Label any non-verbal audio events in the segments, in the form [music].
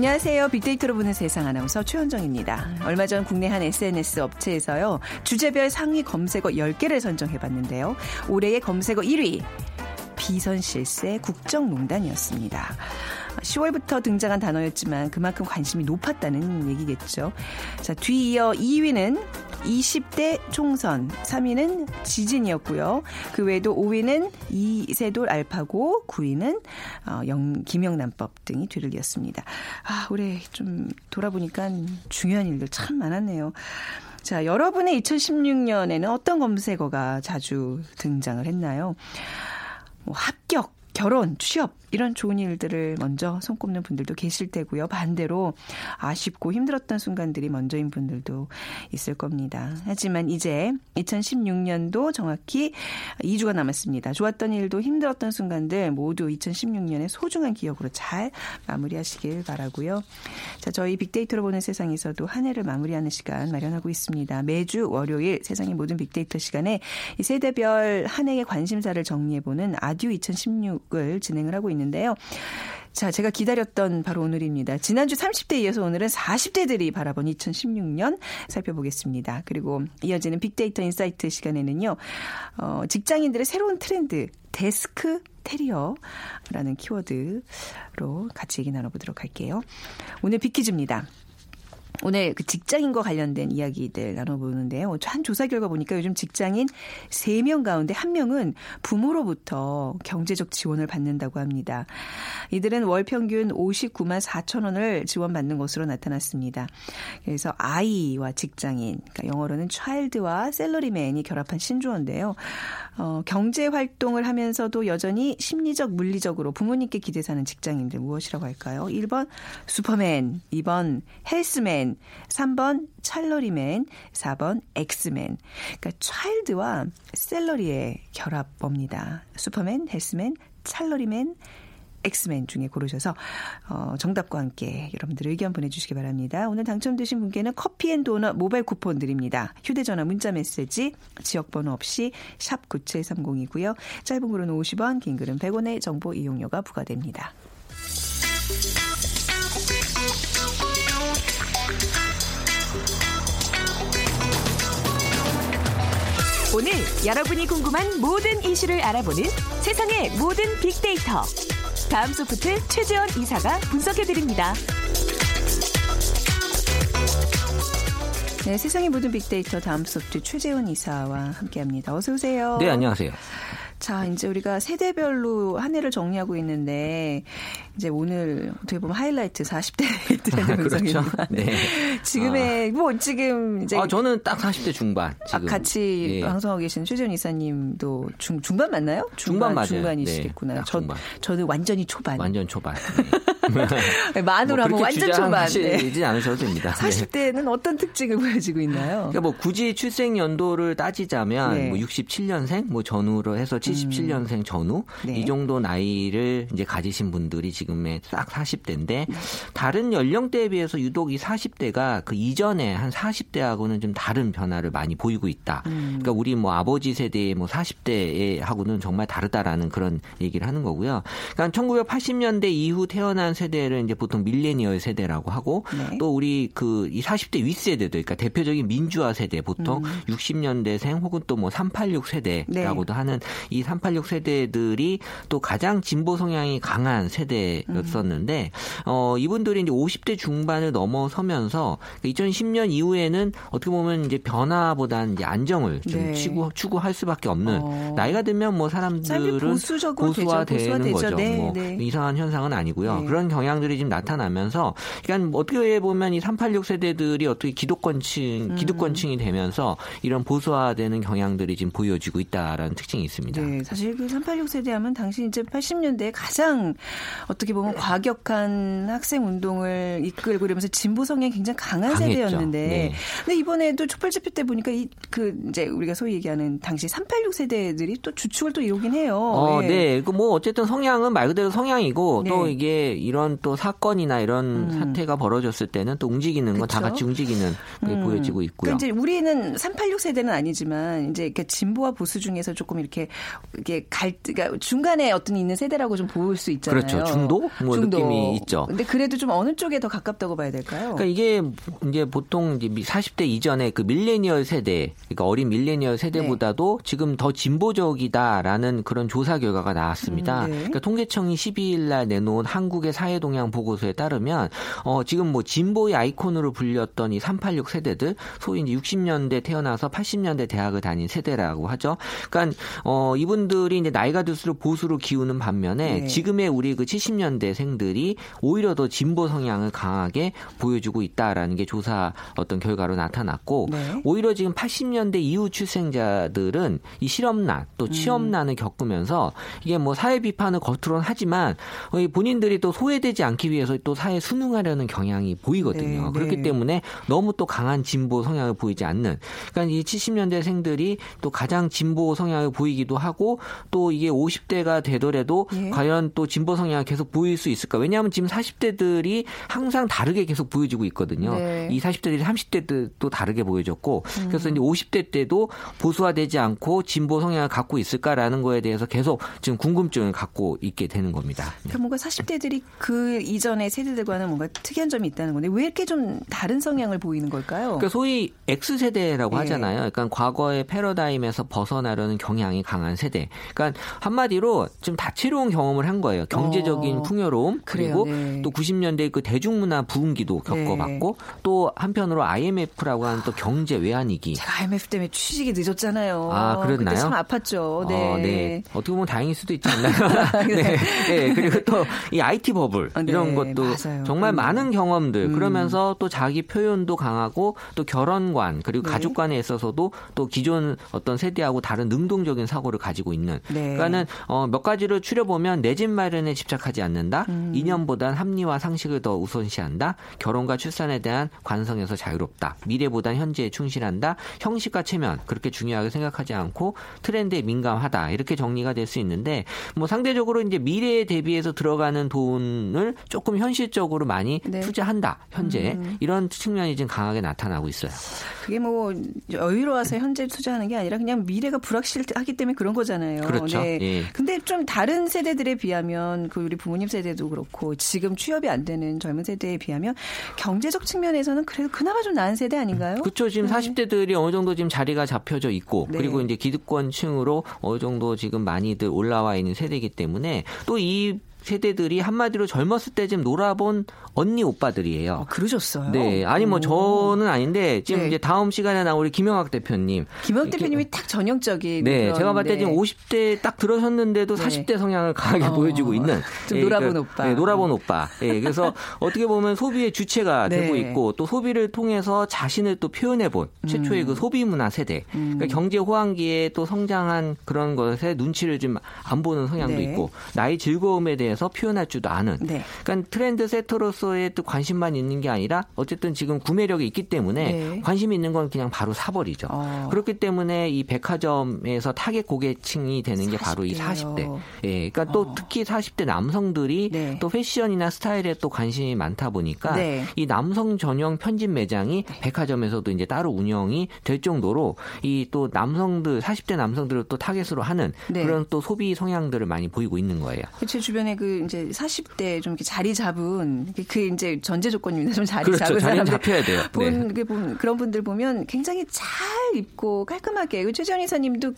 안녕하세요. 빅데이터로 보는 세상 아나운서 최현정입니다. 얼마 전 국내 한 SNS 업체에서요. 주제별 상위 검색어 10개를 선정해봤는데요. 올해의 검색어 1위. 비선실세 국정농단이었습니다. 10월부터 등장한 단어였지만 그만큼 관심이 높았다는 얘기겠죠. 자, 뒤이어 2위는 20대 총선, 3위는 지진이었고요. 그 외에도 5위는 이세돌 알파고, 9위는 어, 영, 김영란법 등이 뒤를 이었습니다. 아, 올해 좀 돌아보니까 중요한 일들 참 많았네요. 자, 여러분의 2016년에는 어떤 검색어가 자주 등장을 했나요? 뭐 합격, 결혼, 취업 이런 좋은 일들을 먼저 손꼽는 분들도 계실 테고요. 반대로 아쉽고 힘들었던 순간들이 먼저인 분들도 있을 겁니다. 하지만 이제 2016년도 정확히 2주가 남았습니다. 좋았던 일도 힘들었던 순간들 모두 2016년의 소중한 기억으로 잘 마무리하시길 바라고요. 자, 저희 빅데이터로 보는 세상에서도 한 해를 마무리하는 시간 마련하고 있습니다. 매주 월요일 세상의 모든 빅데이터 시간에 이 세대별 한 해의 관심사를 정리해보는 아듀 2016을 진행을 하고 있는 있는데요. 자, 제가 기다렸던 바로 오늘입니다. 지난주 30대에 이어서 오늘은 40대들이 바라본 2016년 살펴보겠습니다. 그리고 이어지는 빅데이터 insight 시간에는요, 어, 직장인들의 새로운 트렌드, deskterior라는 키워드로 같이 얘기 나눠보도록 할게요. 오늘 빅퀴즈입니다. 오늘 그 직장인과 관련된 이야기들 나눠보는데요. 한 조사 결과 보니까 요즘 직장인 3명 가운데 1명은 부모로부터 경제적 지원을 받는다고 합니다. 이들은 월 평균 59만 4천 원을 지원받는 것으로 나타났습니다. 그래서 아이와 직장인, 그러니까 영어로는 child와 샐러리맨이 결합한 신조어인데요. 어, 경제 활동을 하면서도 여전히 심리적, 물리적으로 부모님께 기대 사는 직장인들 무엇이라고 할까요? 1번 슈퍼맨, 2번 헬스맨, 3번 찰러리맨, 4번 엑스맨. 그러니까 child와 salary의 결합법입니다. 슈퍼맨, 헬스맨, 찰러리맨, 엑스맨 중에 고르셔서 어, 정답과 함께 여러분들 의견 보내주시기 바랍니다. 오늘 당첨되신 분께는 커피앤도넛 모바일 쿠폰 드립니다. 휴대전화 문자메시지 지역번호 없이 샵 9730이고요. 짧은 글은 50원 긴 글은 100원의 정보 이용료가 부과됩니다. 오늘 여러분이 궁금한 모든 이슈를 알아보는 세상의 모든 빅데이터. 다음 소프트 최재원 이사가 분석해드립니다. 네, 세상의 모든 빅데이터 다음 소프트 최재원 이사와 함께합니다. 어서 오세요. 네, 안녕하세요. 자, 이제 우리가 세대별로 한 해를 정리하고 있는데 이제 오늘 어떻게 보면 하이라이트 40대들의 아, 그렇죠. 네. 지금의 아. 뭐 지금 이제 아, 저는 딱 40대 중반. 지금. 아, 같이 예. 방송하고 계신 최재훈 이사님도 중 중반 맞나요? 중반, 중반 맞아요. 중반이시겠구나. 네, 저 저는 완전히 초반. 완전 초반. 네. [laughs] [laughs] 만으로 뭐 하면 완전 초반. 이지 네. 않으셔도 됩니다. 40대는 어떤 특징을 보여지고 있나요? 그러니까 뭐 굳이 출생 연도를 따지자면 네. 뭐 67년생 뭐 전후로 해서 77년생 음. 전후 네. 이 정도 나이를 이제 가지신 분들이 지금의 딱 40대인데 다른 연령대에 비해서 유독 이 40대가 그 이전에 한 40대하고는 좀 다른 변화를 많이 보이고 있다. 음. 그러니까 우리 뭐 아버지 세대의 뭐 40대하고는 정말 다르다라는 그런 얘기를 하는 거고요. 그러니까 1980년대 이후 태어난 세대를 이제 보통 밀레니얼 세대라고 하고 네. 또 우리 그 이 40대 윗세대도 그러니까 대표적인 민주화 세대 보통 음. 60년대생 혹은 또 뭐 386 세대라고도 네. 하는 이 이386 세대들이 또 가장 진보 성향이 강한 세대였었는데 어 이분들이 이제 50대 중반을 넘어서면서 2010년 이후에는 어떻게 보면 이제 변화보다는 이제 안정을 좀 네. 추구 추구할 수밖에 없는 어. 나이가 들면 뭐 사람들은 고수화 되는 거죠. 네, 뭐 네. 이상한 현상은 아니고요. 네. 그런 경향들이 지금 나타나면서 그러니까 어떻게 보면 이 386 세대들이 어떻게 기득권층 기득권층이 되면서 이런 보수화되는 경향들이 지금 보여지고 있다라는 특징이 있습니다. 네, 사실 그 386 세대 하면 당시 이제 80년대에 가장 어떻게 보면 과격한 학생 운동을 이끌고 이러면서 진보 성향이 굉장히 강한 강했죠. 세대였는데, 네. 근데 이번에도 촛불 집회 때 보니까 이 그 이제 우리가 소위 얘기하는 당시 386 세대들이 또 주축을 또 이루긴 해요. 어, 예. 네. 그 뭐 어쨌든 성향은 말 그대로 성향이고 네. 또 이게 이런 또 사건이나 이런 음. 사태가 벌어졌을 때는 또 움직이는 건 다? 같이 움직이는 게 음. 보여지고 있고요. 이제 우리는 386 세대는 아니지만 이제 이렇게 진보와 보수 중에서 조금 이렇게 이게 갈 그러니까 중간에 어떤 있는 세대라고 좀 보일 수 있잖아요. 그렇죠. 중도? 뭐 느낌이 있죠. 근데 그래도 좀 어느 쪽에 더 가깝다고 봐야 될까요? 그러니까 이게 이제 보통 이제 40대 이전에 그 밀레니얼 세대, 그러니까 어린 밀레니얼 세대보다도 네. 지금 더 진보적이다라는 그런 조사 결과가 나왔습니다. 음, 네. 그러니까 통계청이 12일 날 내놓은 한국의 사회 동향 보고서에 따르면 어 지금 뭐 진보의 아이콘으로 불렸던 이 386 세대들, 소위 이제 60년대 태어나서 80년대 대학을 다닌 세대라고 하죠. 그러니까 어 이분들이 이제 나이가 들수록 보수로 기우는 반면에 네. 지금의 우리 그 70년대생들이 오히려 더 진보 성향을 강하게 보여주고 있다라는 게 조사 어떤 결과로 나타났고 네. 오히려 지금 80년대 이후 출생자들은 이 실업난 또 음. 취업난을 겪으면서 이게 뭐 사회 비판을 겉으로는 하지만 어, 이 본인들이 또 소외 되지 않기 위해서 또 사회에 순응하려는 경향이 보이거든요. 네, 그렇기 네. 때문에 너무 또 강한 진보 성향을 보이지 않는 그러니까 이 70년대 생들이 또 가장 진보 성향을 보이기도 하고 또 이게 50대가 되더라도 예. 과연 또 진보 성향을 계속 보일 수 있을까? 왜냐하면 지금 40대들이 항상 다르게 계속 보여지고 있거든요. 네. 음. 이 40대들이 30대 도 다르게 보여졌고 그래서 이제 50대 때도 보수화되지 않고 진보 성향을 갖고 있을까라는 거에 대해서 계속 지금 궁금증을 갖고 있게 되는 겁니다. 그러니까 뭔가 40대들이 그 이전의 세대들과는 뭔가 특이한 점이 있다는 건데 왜 이렇게 좀 다른 성향을 보이는 걸까요? 그러니까 소위 X세대라고 예. 하잖아요. 그러니까 과거의 패러다임에서 벗어나려는 경향이 강한 세대. 그러니까 한마디로 좀 다채로운 경험을 한 거예요. 경제적인 어. 풍요로움 그리고 네. 또 90년대 그 대중문화 부흥기도 겪어봤고 또 한편으로 IMF라고 하는 또 경제 외환위기. 제가 IMF 때문에 취직이 늦었잖아요. 아, 그랬나요? 참 아팠죠. 네. 어, 네. 어떻게 보면 다행일 수도 있지 않나요? [laughs] [laughs] 네. 네. 그리고 또 이 IT 버블 아, 네. 이런 것도 맞아요. 정말 음. 많은 경험들 그러면서 또 자기 표현도 강하고 또 결혼관 그리고 네. 가족관에 있어서도 또 기존 어떤 세대하고 다른 능동적인 사고를 가지고 있는 네. 그러니까는 어, 몇 가지를 추려보면 내 집 마련에 집착하지 않는다. 음. 이념보단 합리와 상식을 더 우선시한다. 결혼과 출산에 대한 관성에서 자유롭다. 미래보단 현재에 충실한다. 형식과 체면 그렇게 중요하게 생각하지 않고 트렌드에 민감하다. 이렇게 정리가 될 수 있는데 뭐 상대적으로 이제 미래에 대비해서 들어가는 돈을 조금 현실적으로 많이 네. 투자한다. 현재 음. 이런 측면이 지금 강하게 나타나고 있어요. 그게 뭐 여유로워서 현재 투자하는 게 아니라 그냥 미래가 불확실하기 때문에 그런 거잖아요. 그렇죠. 네. 예. 근데 좀 다른 세대들에 비하면 그 우리 부모님 세대도 그렇고 지금 취업이 안 되는 젊은 세대에 비하면 경제적 측면에서는 그래도 그나마 좀 나은 세대 아닌가요? 그렇죠. 지금 40대들이 어느 정도 지금 자리가 잡혀져 있고 네. 그리고 이제 기득권층으로 어느 정도 지금 많이들 올라와 있는 세대이기 때문에 또 이 세대들이 한마디로 젊었을 때 지금 놀아본 언니 오빠들이에요. 어, 그러셨어요. 네, 아니 뭐 오. 저는 아닌데 지금 네. 이제 다음 시간에 나올 우리 김영학 대표님. 김학 이렇게- 대표님이 딱 전형적인 네, 그런, 제가 봤을 때 네. 지금 50대 딱 들어섰는데도 네. 40대 성향을 강하게 어, 보여주고 있는 좀 놀아본 그, 오빠. 네, 놀아본 오빠. 예, 그래서 [laughs] 어떻게 보면 소비의 주체가 네. 되고 있고 또 소비를 통해서 자신을 또 표현해본 최초의 음. 그 소비 문화 세대. 그러니까 경제 호황기에 또 성장한 그런 것에 눈치를 좀 안 보는 성향도 네. 있고 나의 즐거움에 대해서 표현할 줄도 아는. 네. 그러니까 trend setter로서의 또 관심만 있는 게 아니라 어쨌든 지금 구매력이 있기 때문에 네. 관심 있는 건 그냥 바로 사버리죠. 어. 그렇기 때문에 이 백화점에서 타겟 고객층이 되는 게 바로 이 40대예요. 40대. 예, 그러니까 또 어. 특히 40대 남성들이 네. 또 패션이나 스타일에 또 관심이 많다 보니까 네. 이 남성 전용 편집 매장이 백화점에서도 이제 따로 운영이 될 정도로 이 또 남성들 40대 남성들을 또 타겟으로 하는 네. 그런 또 소비 성향들을 많이 보이고 있는 거예요. 제 주변에 그 이제 40대 좀 이렇게 자리 잡은 그 이제 전제 조건입니다. 좀 자리 그렇죠. 잡은 사람들 잡혀야 돼요. 본, 네. 그 본- 그런 분들 보면 굉장히 잘 입고 깔끔하게 그 최지원 이사님도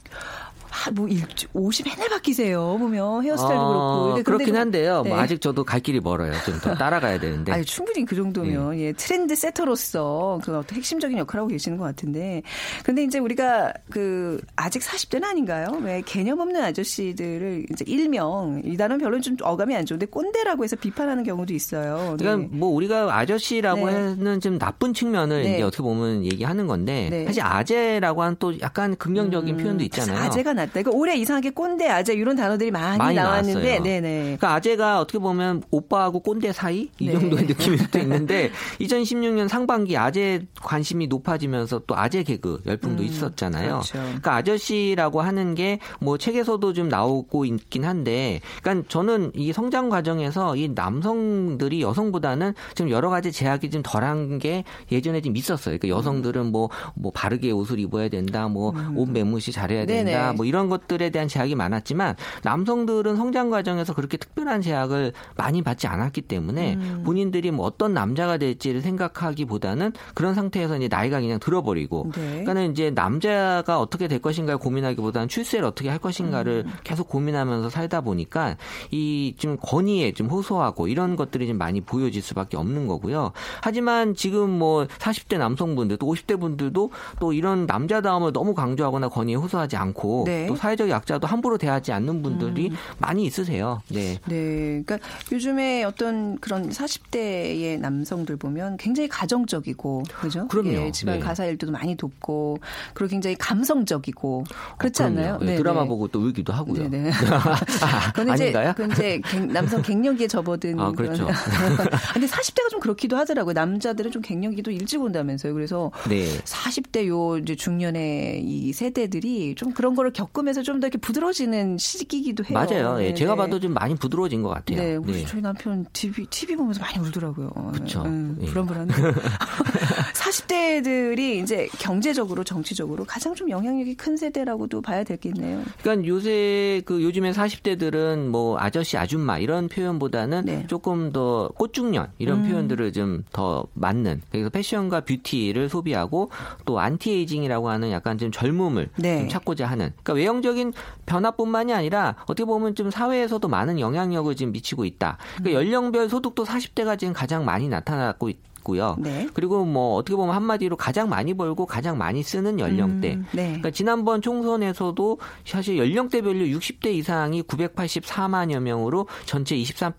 아, 뭐50 맨날 바뀌세요. 보면 헤어스타일도 어, 그렇고. 그렇긴 한데요. 뭐 네. 뭐 아직 저도 갈 길이 멀어요. 좀 더 따라가야 되는데. 아니, 충분히 그 정도면 네. 예, 트렌드 세터로서 그 어떤 핵심적인 역할을 하고 계시는 것 같은데. 근데 이제 우리가 그 아직 40대는 아닌가요? 왜 개념 없는 아저씨들을 이제 일명 이 단어 별로 좀 어감이 안 좋은데 꼰대라고 해서 비판하는 경우도 있어요. 네. 그러니까 뭐 우리가 아저씨라고 네. 하는 좀 나쁜 측면을 네. 이제 어떻게 보면 얘기하는 건데 네. 사실 아재라고 하는 또 약간 긍정적인 음, 표현도 있잖아요. 아재가 낫다. 그러니까 올해 이상하게 꼰대, 아재 이런 단어들이 많이, 많이 나왔는데, 네네. 그러니까 아재가 어떻게 보면 오빠하고 꼰대 사이 이 네. 정도의 [laughs] 느낌일 수도 있는데 2016년 상반기 아재 관심이 높아지면서 또 아재 개그 열풍도 음, 있었잖아요. 그렇죠. 그러니까 아저씨라고 하는 게 뭐 책에서도 좀 나오고 있긴 한데, 그러니까 저는 이 성장 과정에서 이 남성들이 여성보다는 좀 여러 가지 제약이 좀 덜한 게 예전에 좀 있었어요. 그러니까 여성들은 뭐, 뭐 바르게 옷을 입어야 된다, 뭐옷 음. 매무시 잘해야 된다, 네네. 뭐 이런 것들에 대한 제약이 많았지만 남성들은 성장 과정에서 그렇게 특별한 제약을 많이 받지 않았기 때문에 음. 본인들이 뭐 어떤 남자가 될지를 생각하기보다는 그런 상태에서 이제 나이가 그냥 들어버리고, 네. 그러니까는 이제 남자가 어떻게 될 것인가를 고민하기보다는 출세를 어떻게 할 것인가를 음. 계속 고민하면서 살다 보니까 이 좀 권위에 좀 호소하고 이런 것들이 좀 많이 보여질 수밖에 없는 거고요. 하지만 지금 뭐 40대 남성분들 또 50대 분들도 또 이런 남자다움을 너무 강조하거나 권위에 호소하지 않고 네. 또 사회적 약자도 함부로 대하지 않는 분들이 음. 많이 있으세요. 네. 네. 그러니까 요즘에 어떤 그런 40대의 남성들 보면 굉장히 가정적이고 그죠? 그럼요. 예, 집안 네. 가사 일도 많이 돕고 그리고 굉장히 감성적이고 그렇지 어, 않나요? 네, 드라마 보고 또 울기도 하고요. 네네. [laughs] 그건 이제, 그건 이제 남성 갱년기에 접어든 아, 그렇죠. [laughs] 근데 40대가 좀 그렇기도 하더라고요. 남자들은 좀 갱년기도 일찍 온다면서요. 그래서 네. 40대 요 이제 중년의 이 세대들이 좀 그런 거를 겪 으면서 좀 더 이렇게 부드러워지는 시기이기도 해요. 맞아요. 네, 제가 봐도 좀 많이 부드러워진 것 같아요. 네, 네. 저희 남편 TV TV 보면서 많이 울더라고요. 그렇죠. 음, 예. 불안불안해. [laughs] [laughs] 40대들이 이제 경제적으로 정치적으로 가장 좀 영향력이 큰 세대라고도 봐야 되겠네요. 그러니까 요새 그 요즘에 40대들은 뭐 아저씨 아줌마 이런 표현보다는 네. 조금 더 꽃중년 이런 음. 표현들을 좀 더 맞는 그래서 패션과 뷰티를 소비하고 또 anti-aging이라고 하는 약간 좀 젊음을 네. 좀 찾고자 하는 그러니까 외형적인 변화뿐만이 아니라 어떻게 보면 좀 사회에서도 많은 영향력을 지금 미치고 있다. 그러니까 음. 연령별 소득도 40대가 지금 가장 많이 나타나고 있. 고요. 네. 그리고 뭐 어떻게 보면 한마디로 가장 많이 벌고 가장 많이 쓰는 연령대. 음, 네. 그러니까 지난번 총선에서도 사실 연령대별로 60대 이상이 984만여 명으로 전체 23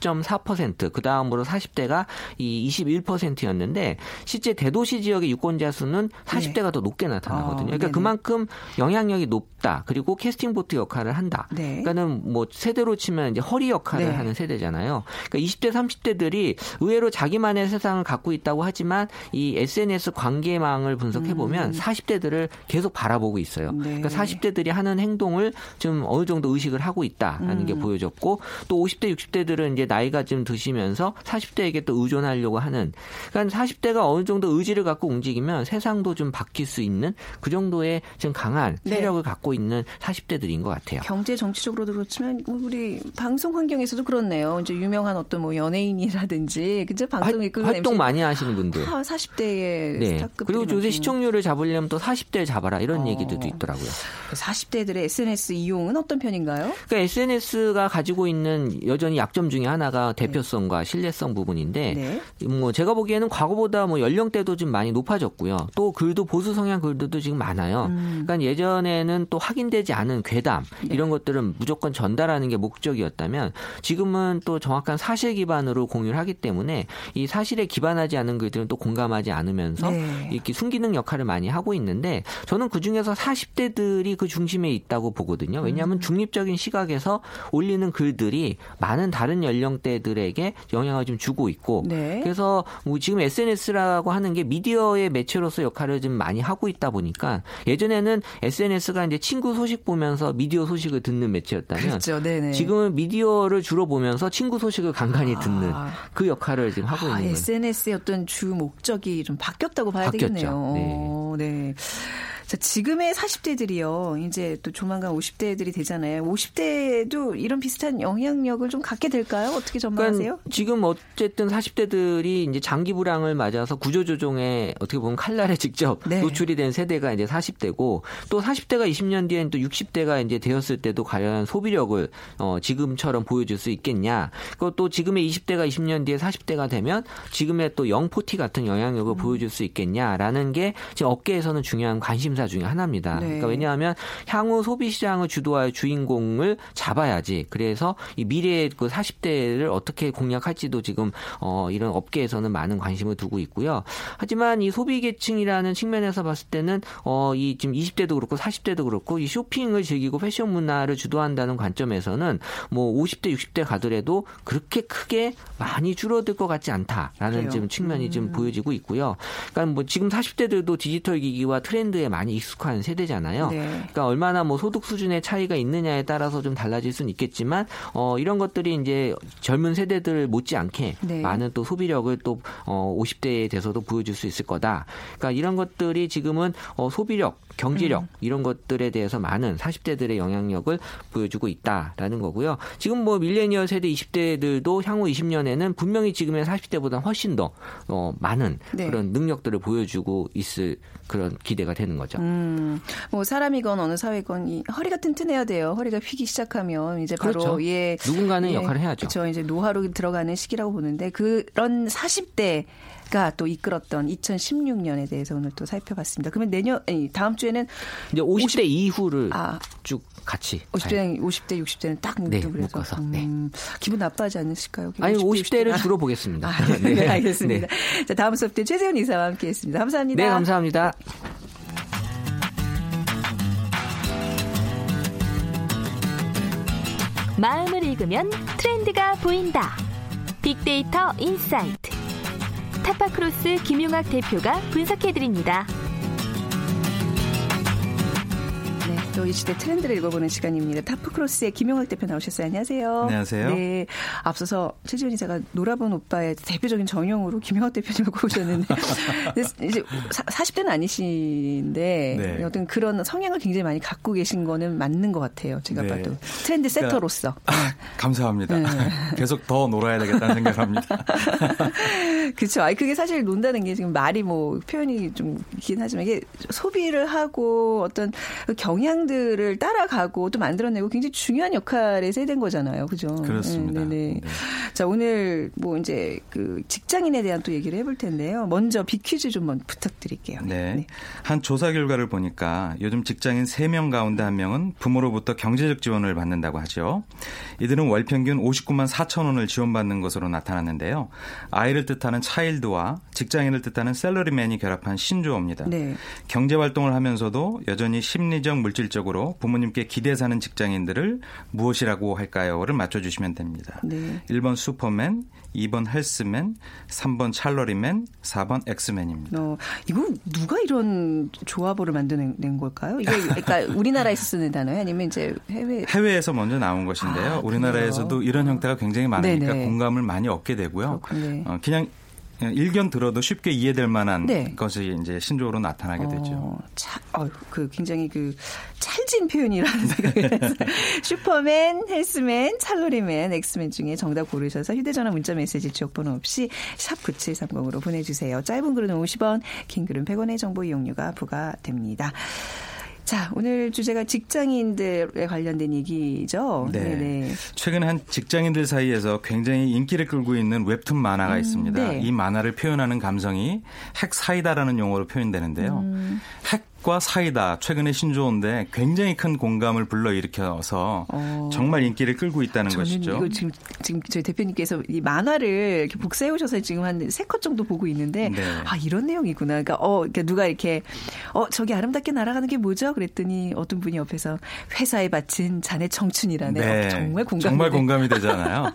10.4%, 그 다음으로 40대가 이 21%였는데 실제 대도시 지역의 유권자 수는 40대가 네. 더 높게 나타나거든요. 아, 그러니까 네네. 그만큼 영향력이 높다. 그리고 캐스팅 보트 역할을 한다. 네. 그러니까는 뭐 세대로 치면 이제 허리 역할을 네. 하는 세대잖아요. 그러니까 20대, 30대들이 의외로 자기만의 세상을 갖고 있다고 하지만 이 SNS 관계망을 분석해 보면 음. 40대들을 계속 바라보고 있어요. 네. 그러니까 40대들이 하는 행동을 좀 어느 정도 의식을 하고 있다라는 음. 게 보여졌고 또 50대, 60대들은 이제 나이가 좀 드시면서 40대에게 또 의존하려고 하는 그러니까 40대가 어느 정도 의지를 갖고 움직이면 세상도 좀 바뀔 수 있는 그 정도의 좀 강한 네. 세력을 네. 갖고 있는 40대들인 것 같아요. 경제 정치적으로도 그렇지만 뭐 우리 방송 환경에서도 그렇네요. 이제 유명한 어떤 뭐 연예인이라든지 그죠 방송 이끌 활동 MC. 많이 하시는 분들. 아, 40대의 네. 스타급 그리고 요새 시청률을 잡으려면 또 40대를 잡아라 이런 어. 얘기들도 있더라고요. 40대들의 SNS 이용은 어떤 편인가요? 그러니까 SNS가 가지고 있는 여전히 약점 중에 하나 하나가 대표성과 신뢰성 부분인데 네. 뭐 제가 보기에는 과거보다 뭐 연령대도 좀 많이 높아졌고요. 또 글도 보수 성향 글들도 지금 많아요. 음. 그러니까 예전에는 또 확인되지 않은 괴담 네. 이런 것들은 무조건 전달하는 게 목적이었다면 지금은 또 정확한 사실 기반으로 공유를 하기 때문에 이 사실에 기반하지 않은 글들은 또 공감하지 않으면서 네. 이렇게 순기능 역할을 많이 하고 있는데 저는 그 중에서 40대들이 그 중심에 있다고 보거든요. 왜냐하면 음. 중립적인 시각에서 올리는 글들이 많은 다른 연령 연령대들에게 영향을 좀 주고 있고 네. 그래서 뭐 지금 SNS라고 하는 게 미디어의 매체로서 역할을 좀 많이 하고 있다 보니까 예전에는 SNS가 이제 친구 소식 보면서 미디어 소식을 듣는 매체였다면 그렇죠. 지금은 미디어를 주로 보면서 친구 소식을 간간히 듣는 아. 그 역할을 지금 하고 아, 있는 SNS의 어떤 주 목적이 좀 바뀌었다고 봐야 바뀌었죠. 되겠네요. 네. 네. 자, 지금의 40대들이요. 이제 또 조만간 50대들이 되잖아요. 50대도 이런 비슷한 영향력을 좀 갖게 될까요? 어떻게 전망하세요? 그러니까 지금 어쨌든 40대들이 이제 장기 불황을 맞아서 구조조정에 어떻게 보면 칼날에 직접 네. 노출이 된 세대가 이제 40대고 또 40대가 20년 뒤엔 또 60대가 이제 되었을 때도 과연 소비력을 어 지금처럼 보여줄 수 있겠냐. 그것도 지금의 20대가 20년 뒤에 40대가 되면 지금의 또 영포티 같은 영향력을 음. 보여줄 수 있겠냐라는 게 지금 업계에서는 중요한 관심사 중에 하나입니다. 네. 그러니까 왜냐하면 향후 소비 시장을 주도할 주인공을 잡아야지. 그래서 이 미래의 그 40대를 어떻게 공략할지도 지금 어 이런 업계에서는 많은 관심을 두고 있고요. 하지만 이 소비 계층이라는 측면에서 봤을 때는 어이 지금 20대도 그렇고 40대도 그렇고 이 쇼핑을 즐기고 패션 문화를 주도한다는 관점에서는 뭐 50대 60대 가더라도 그렇게 크게 많이 줄어들 것 같지 않다라는 그래요. 지금 측면이 음. 좀 보여지고 있고요. 그러니까 뭐 지금 40대들도 디지털 기기와 트렌드에 많이 익숙한 세대잖아요. 네. 그러니까 얼마나 뭐 소득 수준의 차이가 있느냐에 따라서 좀 달라질 수는 있겠지만 어 이런 것들이 이제 젊은 세대들 못지않게 네. 많은 또 소비력을 또 어, 50대에 돼서도 보여줄 수 있을 거다. 그러니까 이런 것들이 지금은 어, 소비력, 경제력 음. 이런 것들에 대해서 많은 40대들의 영향력을 보여주고 있다라는 거고요. 지금 뭐 밀레니얼 세대 20대들도 향후 20년에는 분명히 지금의 40대보다 훨씬 더 어, 많은 네. 그런 능력들을 보여주고 있을 그런 기대가 되는 거죠. 음, 뭐 사람이건 어느 사회건 이 허리가 튼튼해야 돼요. 허리가 휘기 시작하면 이제 바로 그렇죠. 예 누군가는 예, 역할을 해야죠. 그렇죠. 이제 노화로 들어가는 시기라고 보는데 그런 40대 가 또 이끌었던 2016년에 대해서 오늘 또 살펴봤습니다. 그러면 내년 다음 주에는 이제 50대 50, 이후를 아, 쭉 같이 50대 50대 60대는 딱 네, 묶어서 음, 네. 기분 나빠하지 않으실까요? 아니 50대, 50대를 주로 보겠습니다. 아, 네, 네, 알겠습니다. 네. 자 다음 수업 때 최재훈 이사와 함께했습니다. 감사합니다. 네, 감사합니다. 마음을 읽으면 트렌드가 보인다. 빅데이터 insight. 타파크로스 김용학 대표가 분석해드립니다. 이 시대 트렌드를 읽어보는 시간입니다. 타파크로스의 김용학 대표 나오셨어요. 안녕하세요. 안녕하세요. 네. 앞서서 최지훈 이사가 놀아본 오빠의 대표적인 전형으로 김용학 대표님을 꼽으셨는데 이제 40대는 아니신데 네. 어떤 그런 성향을 굉장히 많이 갖고 계신 거는 맞는 것 같아요. 제가 네. 봐도 트렌드 그러니까 세터로서. 그러니까, 아, 감사합니다. 네. [laughs] 계속 더 놀아야 되겠다는 생각을 합니다. [laughs] 그렇죠. 아니 그게 사실 논다는 게 지금 말이 뭐 표현이 좀 있긴 하지만 이게 소비를 하고 어떤 그 경향 트렌드를 따라가고 또 만들어내고 굉장히 중요한 역할에 세된 거잖아요. 그죠? 그렇습니다. 네네. 네. 자, 오늘 뭐 이제 그 직장인에 대한 또 얘기를 해볼 텐데요. 먼저 비퀴즈 좀 부탁드릴게요. 네. 네. 한 조사 결과를 보니까 요즘 직장인 3명 가운데 1명은 부모로부터 경제적 지원을 받는다고 하죠. 이들은 월 평균 59만 4천 원을 지원받는 것으로 나타났는데요. 아이를 뜻하는 차일드와 직장인을 뜻하는 셀러리맨이 결합한 신조어입니다. 네. 경제 활동을 하면서도 여전히 심리적 물질적 적으로 부모님께 기대 사는 직장인들을 무엇이라고 할까요?를 맞춰주시면 됩니다. 네. 1번 슈퍼맨, 2번 헬스맨, 3번 찰러리맨, 4번 엑스맨입니다. 어, 이거 누가 이런 조합어를 만드는 걸까요? 이게 그러니까 [laughs] 우리나라에서 쓰는 단어예요? 아니면 이제 해외 해외에서 먼저 나온 것인데요. 아, 우리나라에서도 이런 형태가 굉장히 많으니까 네네. 공감을 많이 얻게 되고요. 어, 그냥 일견 들어도 쉽게 이해될 만한 네. 것이 이제 신조어로 나타나게 되죠. 어, 차, 어, 그 굉장히 그 찰진 표현이라는 [laughs] 생각이 들어요. 슈퍼맨, 헬스맨, 찰러리맨, 엑스맨 중에 정답 고르셔서 휴대전화 문자 메시지 지역번호 없이 샵 9730으로 보내주세요. 짧은 글은 50원, 긴 글은 100원의 정보 이용료가 부과됩니다. 자, 오늘 주제가 직장인들에 관련된 얘기죠. 네. 네네. 최근 한 직장인들 사이에서 굉장히 인기를 끌고 있는 웹툰 만화가 음, 있습니다. 네. 이 만화를 표현하는 감성이 핵 사이다라는 용어로 표현되는데요. 음. 핵 과 사이다 최근의 신조어인데 굉장히 큰 공감을 불러일으켜서 어. 정말 인기를 끌고 있다는 것이죠. 이거 지금 지금 저희 대표님께서 이 만화를 이렇게 복사해 오셔서 지금 한 세 컷 정도 보고 있는데 네. 아 이런 내용이구나. 그러니까 어 그러니까 누가 이렇게 어 저기 아름답게 날아가는 게 뭐죠? 그랬더니 어떤 분이 옆에서 회사에 바친 자네 청춘이라네. 네. 어, 정말 공감 정말 공감이 되잖아요.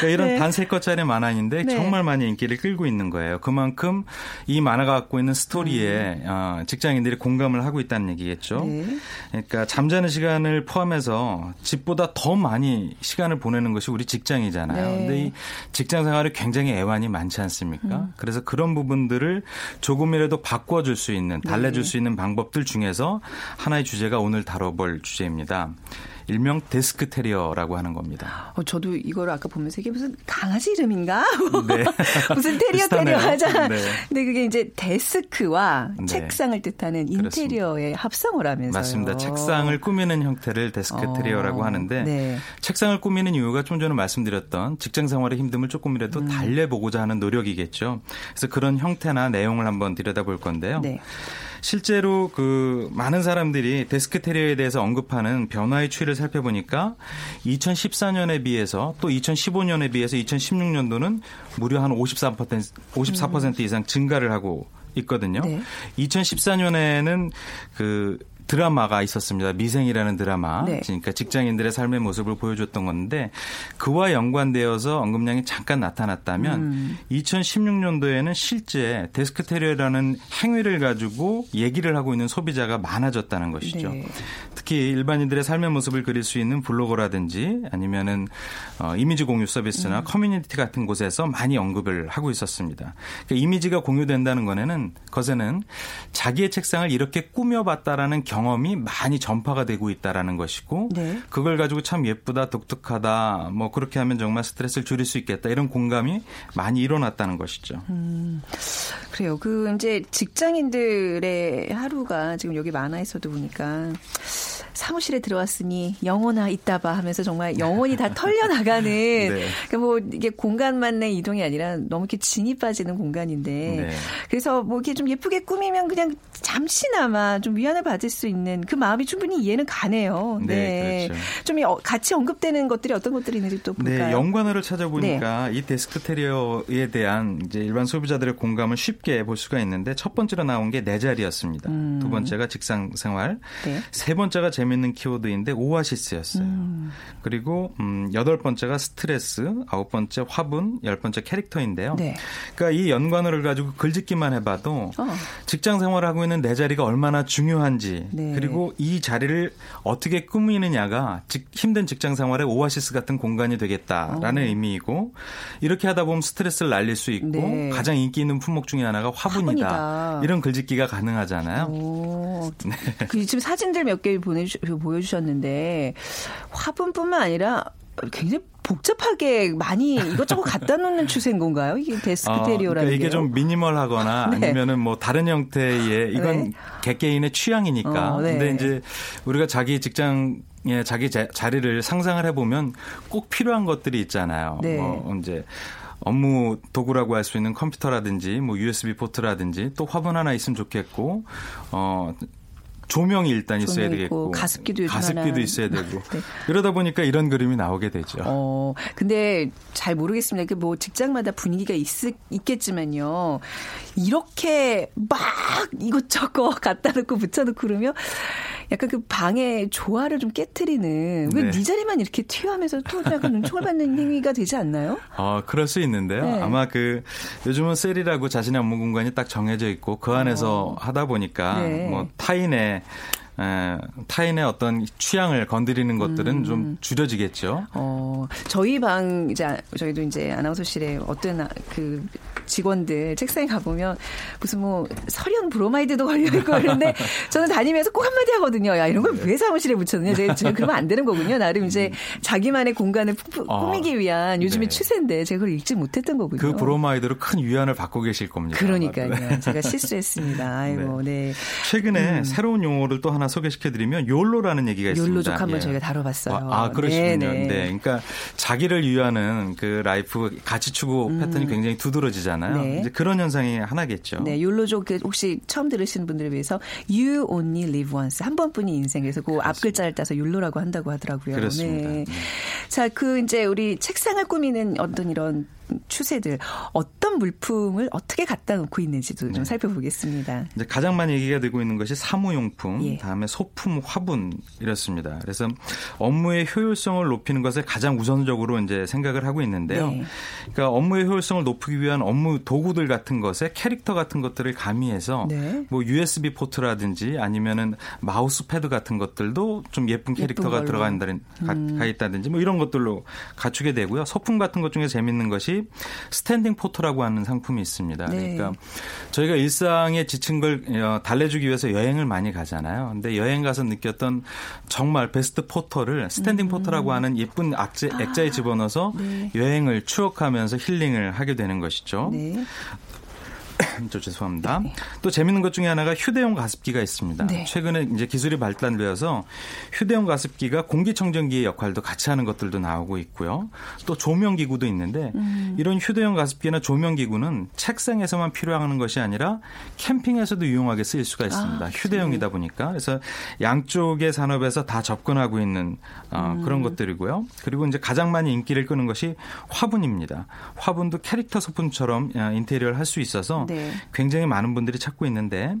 그러니까 이런 [laughs] 네. 단세 컷짜리 만화인데 네. 정말 많이 인기를 끌고 있는 거예요. 그만큼 이 만화가 갖고 있는 스토리에 음. 어, 직장인들이 공감 공감을 하고 있다는 얘기겠죠. 네. 그러니까 잠자는 시간을 포함해서 집보다 더 많이 시간을 보내는 것이 우리 직장이잖아요. 네. 근데 이 직장 생활이 굉장히 애환이 많지 않습니까? 음. 그래서 그런 부분들을 조금이라도 바꿔줄 수 있는 달래줄 네. 수 있는 방법들 중에서 하나의 주제가 오늘 다뤄볼 주제입니다. 일명 데스크 테리어라고 하는 겁니다. 어, 저도 이걸 아까 보면서 이게 무슨 강아지 이름인가? 네. [laughs] 무슨 테리어 테리어 하자. 네. 근데 그게 이제 데스크와 네. 책상을 뜻하는 인테리어의. 합성을 하면서 맞습니다. 책상을 꾸미는 형태를 데스크 어. 테리어라고 하는데 네. 책상을 꾸미는 이유가 좀 전에 말씀드렸던 직장 생활의 힘듦을 조금이라도 음. 달래보고자 하는 노력이겠죠. 그래서 그런 형태나 내용을 한번 들여다볼 건데요. 네. 실제로 그 많은 사람들이 데스크 테리어에 대해서 언급하는 변화의 추이를 살펴보니까 2014년에 비해서 또 2015년에 비해서 2016년도는 무려 한 54% 54% 이상 증가를 하고 있거든요. 네. 2014년에는 그 드라마가 있었습니다. 미생이라는 드라마. 네. 그러니까 직장인들의 삶의 모습을 보여줬던 건데 그와 연관되어서 언급량이 잠깐 나타났다면 음. 2016년도에는 실제 deskterior라는 행위를 가지고 얘기를 하고 있는 소비자가 많아졌다는 것이죠. 네. 특히 일반인들의 삶의 모습을 그릴 수 있는 블로거라든지 아니면은 어, 이미지 공유 서비스나 음. 커뮤니티 같은 곳에서 많이 언급을 하고 있었습니다. 그러니까 이미지가 공유된다는 거에는 것에는 자기의 책상을 이렇게 꾸며봤다라는 경 경험이 많이 전파가 되고 있다라는 것이고 네. 그걸 가지고 참 예쁘다 독특하다 뭐 그렇게 하면 정말 스트레스를 줄일 수 있겠다 이런 공감이 많이 일어났다는 것이죠. 음, 그래요. 그 이제 직장인들의 하루가 지금 여기 만화에서도 보니까 사무실에 들어왔으니 영혼아 있다 봐 하면서 정말 영혼이 다 털려나가는 [laughs] 네. 그러니까 뭐 이게 공간만 내 이동이 아니라 너무 이렇게 진이 빠지는 공간인데 네. 그래서 뭐 이렇게 좀 예쁘게 꾸미면 그냥 잠시나마 좀 위안을 받을 수 있는 그 마음이 충분히 이해는 가네요. 네. 네. 그렇죠. 좀 같이 언급되는 것들이 어떤 것들이 있는지 또 볼까요? 네, 연관어를 찾아보니까 네. 이 데스크 테리어에 대한 이제 일반 소비자들의 공감을 쉽게 볼 수가 있는데 첫 번째로 나온 게 내 자리였습니다. 음. 두 번째가 직장 생활, 네. 세 번째가 재 밌는 키워드인데 오아시스였어요. 음. 그리고 음, 여덟 번째가 스트레스, 아홉 번째 화분, 열 번째 캐릭터인데요. 네. 그러니까 이 연관어를 가지고 글짓기만 해봐도 어. 직장 생활하고 있는 내 자리가 얼마나 중요한지 네. 그리고 이 자리를 어떻게 꾸미느냐가 힘든 직장 생활의 오아시스 같은 공간이 되겠다라는 어. 의미이고 이렇게 하다 보면 스트레스를 날릴 수 있고 네. 가장 인기 있는 품목 중에 하나가 화분이다. 화분이다. 이런 글짓기가 가능하잖아요. [laughs] 네. 그 지금 사진들 몇 개 보 여주셨는데 화분뿐만 아니라 굉장히 복잡하게 많이 이것저것 갖다 놓는 [laughs] 추세인 건가요? 이게 데스크테리어라는 어, 그러니까 이게 좀 미니멀하거나 [laughs] 네. 아니면은 뭐 다른 형태의 이건 네. 개개인의 취향이니까. 어, 네. 근데 이제 우리가 자기 직장 에 자기 자, 자리를 상상을 해보면 꼭 필요한 것들이 있잖아요. 네. 뭐 이제 업무 도구라고 할 수 있는 컴퓨터라든지 뭐 USB 포트라든지 또 화분 하나 있으면 좋겠고 어 조명이 일단 있어야 되겠고 가습기도 가습기도 있어야 되고 [laughs] 네. 이러다 보니까 이런 그림이 나오게 되죠. 어, 근데 잘 모르겠습니다. 그뭐 직장마다 분위기가 있, 있겠지만요. 이렇게 막 이것저것 [laughs] 갖다 놓고 붙여놓고 그러면 약간 그 방의 조화를 좀 깨뜨리는 왜네 네 자리만 이렇게 튀어하면서 또 약간 눈총을 받는 [laughs] 행위가 되지 않나요? 어, 그럴 수 있는데요. 네. 아마 그 요즘은 셀이라고 자신의 업무 공간이 딱 정해져 있고 그 안에서 어. 하다 보니까 네. 뭐 타인의 에, 타인의 어떤 취향을 건드리는 것들은 음. 좀 줄여지겠죠. 어, 저희 방 이제 저희도 이제 아나운서실에 어떤 그 직원들 책상에 가보면 무슨 뭐 설현 브로마이드도 걸려있고 그런데 [laughs] 저는 다니면서 꼭 한마디 하거든요. 야, 이런 걸 왜 네. 사무실에 붙였느냐. 제가, 제가 그러면 안 되는 거군요. 나름 이제 음. 자기만의 공간을 아, 꾸미기 위한 요즘의 네. 추세인데 제가 그걸 읽지 못했던 거군요. 그 브로마이드로 큰 위안을 받고 계실 겁니다. 그러니까요. 네. 제가 실수했습니다. 아이고, 네. 네. 최근에 음. 새로운 용어를 또 하나 소개시켜드리면 욜로라는 얘기가 있습니다. 욜로족 한번 예. 저희가 다뤄봤어요. 아, 아 그러시군요. 네, 네. 네. 그러니까 자기를 위하는 그 life 가치 추구 음. 패턴이 굉장히 두드러지잖아요. 네. 이제 그런 현상이 하나겠죠. 네, 욜로족 그 혹시 처음 들으시는 분들을 위해서 You Only Live Once 한 번뿐인 인생 그래서 그 앞 글자를 따서 욜로라고 한다고 하더라고요. 그렇습니다. 네. 네. 자, 그 이제 우리 책상을 꾸미는 어떤 이런 추세들 어떤 물품을 어떻게 갖다 놓고 있는지도 좀 네. 살펴보겠습니다. 이제 가장 많이 얘기가 되고 있는 것이 사무용품, 예. 다음에 소품, 화분 이렇습니다. 그래서 업무의 효율성을 높이는 것을 가장 우선적으로 이제 생각을 하고 있는데요. 네. 그러니까 업무의 효율성을 높이기 위한 업무 도구들 같은 것에 캐릭터 같은 것들을 가미해서 네. 뭐 USB 포트라든지 아니면은 마우스 패드 같은 것들도 좀 예쁜 캐릭터가 들어가 음. 가 있다든지 뭐 이런 것들로 갖추게 되고요. 소품 같은 것 중에 재밌는 것이 standing photo라고 하는 상품이 있습니다. 네. 그러니까 저희가 일상에 지친 걸 어, 달래주기 위해서 여행을 많이 가잖아요. 근데 여행 가서 느꼈던 정말 best photo를 standing 음. photo라고 하는 예쁜 액자, 액자에 집어넣어서 네. 여행을 추억하면서 힐링을 하게 되는 것이죠. 네. [coughs] 저 죄송합니다. 네. 또 재밌는 것 중에 하나가 휴대용 가습기가 있습니다. 네. 최근에 이제 기술이 발달되어서 휴대용 가습기가 공기청정기의 역할도 같이 하는 것들도 나오고 있고요. 또 조명 기구도 있는데 음. 이런 휴대용 가습기나 조명 기구는 책상에서만 필요한 것이 아니라 캠핑에서도 유용하게 쓰일 수가 있습니다. 아, 휴대용이다 보니까 그래서 양쪽의 산업에서 다 접근하고 있는 어, 음. 그런 것들이고요. 그리고 이제 가장 많이 인기를 끄는 것이 화분입니다. 화분도 캐릭터 소품처럼 어, 인테리어를 할 수 있어서 네. 굉장히 많은 분들이 찾고 있는데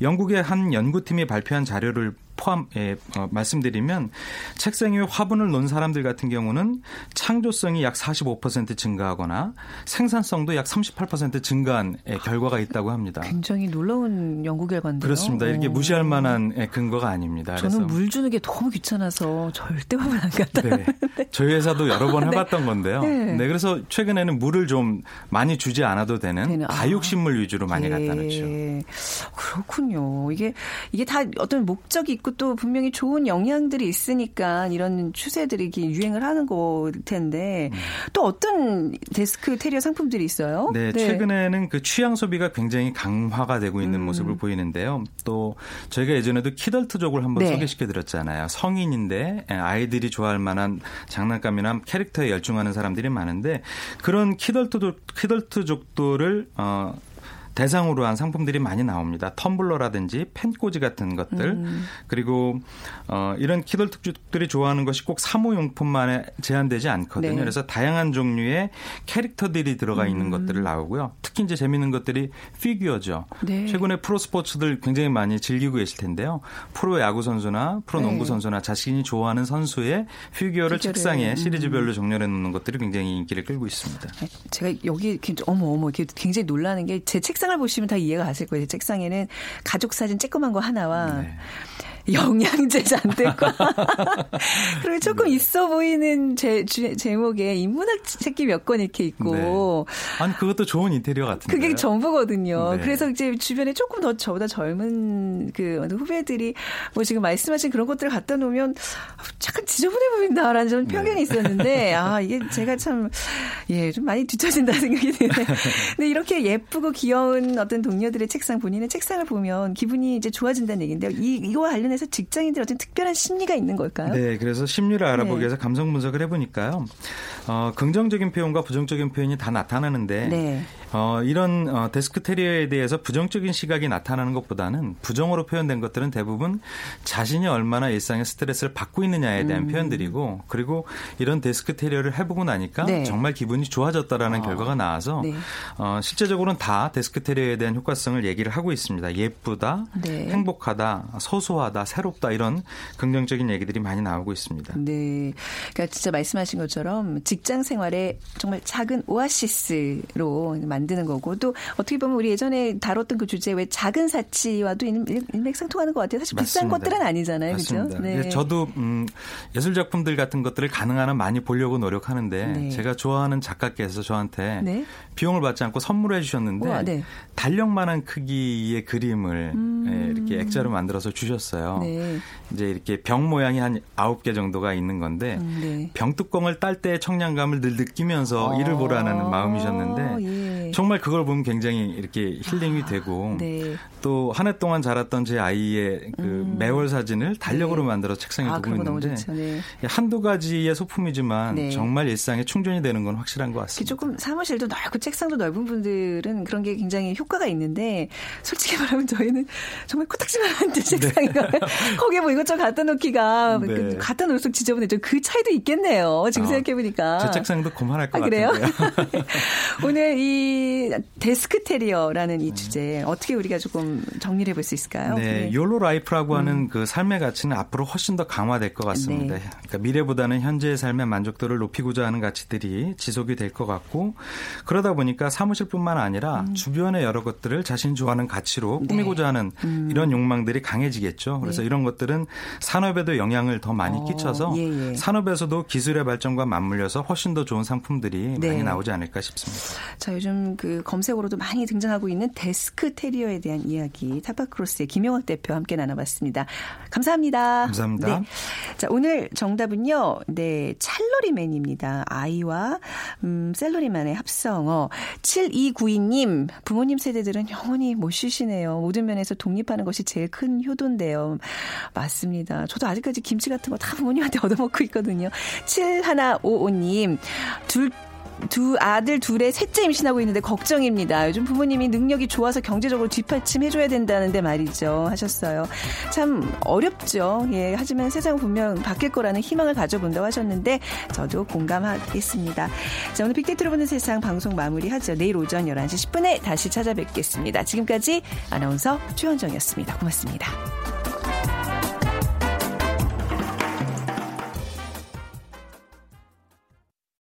영국의 한 연구팀이 발표한 자료를 포함 예, 어, 말씀드리면 책상 위에 화분을 놓은 사람들 같은 경우는 창조성이 약 45% 증가하거나 생산성도 약 38% 증가한 예, 결과가 있다고 합니다. 굉장히 놀라운 연구 결과인데요. 그렇습니다. 이렇게 오. 무시할 만한 예, 근거가 아닙니다. 저는 물 주는 게 너무 귀찮아서 절대 화분 안 갖다 네. 저희 회사도 여러 번 [laughs] 네. 해봤던 네. 건데요. 네. 네. 그래서 최근에는 물을 좀 많이 주지 않아도 되는 다육식물 아. 위주로 많이 예. 갖다 놓죠. 그렇군요. 이게 이게 다 어떤 목적이 있고 또 분명히 좋은 영향들이 있으니까 이런 추세들이 유행을 하는 거 텐데 음. 또 어떤 데스크 테리어 상품들이 있어요? 네, 네, 최근에는 그 취향 소비가 굉장히 강화가 되고 있는 음. 모습을 보이는데요. 또 저희가 예전에도 키덜트족을 한번 네. 소개시켜 드렸잖아요. 성인인데 아이들이 좋아할 만한 장난감이나 캐릭터에 열중하는 사람들이 많은데 그런 키덜트족 키덜트족들을 어 대상으로 한 상품들이 많이 나옵니다. 텀블러라든지 펜꽂이 같은 것들 음. 그리고 어, 이런 키덜 특주들이 좋아하는 것이 꼭 사무용품만에 제한되지 않거든요. 네. 그래서 다양한 종류의 캐릭터들이 들어가 있는 음. 것들을 나오고요. 특히 이제 재밌는 것들이 피규어죠. 네. 최근에 프로 스포츠들 굉장히 많이 즐기고 계실 텐데요. 프로 야구 선수나 프로 네. 농구 선수나 자신이 좋아하는 선수의 피규어를. 책상에 음. 시리즈별로 정렬해 놓는 것들이 굉장히 인기를 끌고 있습니다. 제가 여기 어머 어머 굉장히 놀라는 게 제 책상 책상을 보시면 다 이해가 가실 거예요. 책상에는 가족 사진 쬐끄만 거 하나와 네. [laughs] 영양제 잔뜩과 [laughs] 그리고 조금 네. 있어 보이는 제, 주, 제목에 인문학 책이 몇 권 이렇게 있고 네. 아니 그것도 좋은 인테리어 같은데 그게 전부거든요. 네. 그래서 이제 주변에 조금 더 저보다 젊은 그 후배들이 뭐 지금 말씀하신 그런 것들을 갖다 놓으면 약간 지저분해 보인다라는 좀 편견이 네. 있었는데 [laughs] 아 이게 제가 참 예 좀 많이 뒤처진다 생각이 드네. 근데 이렇게 예쁘고 귀여운 어떤 동료들의 책상 본인의 책상을 보면 기분이 이제 좋아진다는 얘기인데요. 이 이거와 관련 관련해서 직장인들 어떤 특별한 심리가 있는 걸까요? 네, 그래서 심리를 알아보기 네. 위해서 감성 분석을 해보니까요. 어, 긍정적인 표현과 부정적인 표현이 다 나타나는데 네. 어, 이런 어, 데스크 테리어에 대해서 부정적인 시각이 나타나는 것보다는 부정으로 표현된 것들은 대부분 자신이 얼마나 일상의 스트레스를 받고 있느냐에 대한 음. 표현들이고 그리고 이런 데스크 테리어를 해보고 나니까 네. 정말 기분이 좋아졌다라는 어. 결과가 나와서 네. 어, 실제적으로는 다 데스크 테리어에 대한 효과성을 얘기를 하고 있습니다. 예쁘다, 네. 행복하다, 소소하다, 새롭다 이런 긍정적인 얘기들이 많이 나오고 있습니다. 네, 그러니까 진짜 말씀하신 것처럼 직장 생활에 정말 작은 오아시스로 만 만드는 거고 또 어떻게 보면 우리 예전에 다뤘던 그 주제 왜 작은 사치와도 일맥상통하는 것 같아요. 사실 비싼 맞습니다. 것들은 아니잖아요, 그렇죠? 네. 저도 음, 예술 작품들 같은 것들을 가능한 한 많이 보려고 노력하는데 네. 제가 좋아하는 작가께서 저한테 네. 비용을 받지 않고 선물해 주셨는데 우와, 네. 달력만한 크기의 그림을 음. 예, 이렇게 액자로 만들어서 주셨어요. 네. 이제 이렇게 병 모양이 한 아홉 개 정도가 있는 건데 음, 네. 병 뚜껑을 딸 때 청량감을 늘 느끼면서 아. 일을 보라는 마음이셨는데 예. 정말 그걸 보면 굉장히 이렇게 힐링이 아, 되고 네. 또한 해 동안 자랐던 제 아이의 그 음. 매월 사진을 달력으로 네. 만들어 책상에 아, 두고 있는데 네. 한두 가지의 소품이지만 네. 정말 일상에 충전이 되는 건 확실한 것 같습니다. 조금 사무실도 넓고 책상도 넓은 분들은 그런 게 굉장히 효과가 있는데 솔직히 [laughs] 말하면 저희는 정말 코딱지만 한 책상이라 [laughs] 거기에 뭐 이것저것 갖다 놓기가 그 갖다 놓을수록 지저분해져 그 차이도 있겠네요. 지금 아, 생각해 보니까 제 책상도 그만할 것 아, 그래요? 같은데요. [laughs] 오늘 이 deskterior라는 이 주제 어떻게 우리가 조금 정리를 해볼 수 있을까요? 네, 네. YOLO life라고 음. 하는 그 삶의 가치는 앞으로 훨씬 더 강화될 것 같습니다. 네. 그러니까 미래보다는 현재의 삶의 만족도를 높이고자 하는 가치들이 지속이 될 것 같고 그러다 보니까 사무실뿐만 아니라 음. 주변의 여러 것들을 자신 좋아하는 가치로 네. 꾸미고자 하는 음. 이런 욕망들이 강해지겠죠. 그래서 네. 이런 것들은 산업에도 영향을 더 많이 어, 끼쳐서 예, 예. 산업에서도 기술의 발전과 맞물려서 훨씬 더 좋은 상품들이 네. 많이 나오지 않을까 싶습니다. 자, 요즘 그 검색어로도 많이 등장하고 있는 데스크 테리어에 대한 이야기 타파크로스의 김영학 대표 함께 나눠봤습니다. 감사합니다. 감사합니다. 네. 자, 오늘 정답은요. 네, 찰러리맨입니다. 아이와 음, 셀러리맨의 합성어. 7292님, 부모님 세대들은 영원히 못 쉬시네요. 모든 면에서 독립하는 것이 제일 큰 효도인데요. 맞습니다. 저도 아직까지 김치 같은 거 다 부모님한테 [laughs] 얻어먹고 있거든요. 7155님, 둘 두 아들 둘에 셋째 임신하고 있는데 걱정입니다. 요즘 부모님이 능력이 좋아서 경제적으로 뒷받침해줘야 된다는데 말이죠. 하셨어요. 참 어렵죠. 예. 하지만 세상 분명 바뀔 거라는 희망을 가져본다고 하셨는데 저도 공감하겠습니다. 자, 오늘 빅데이터로 보는 세상 방송 마무리하죠. 내일 오전 11시 10분에 다시 찾아뵙겠습니다. 지금까지 아나운서 최현정이었습니다. 고맙습니다.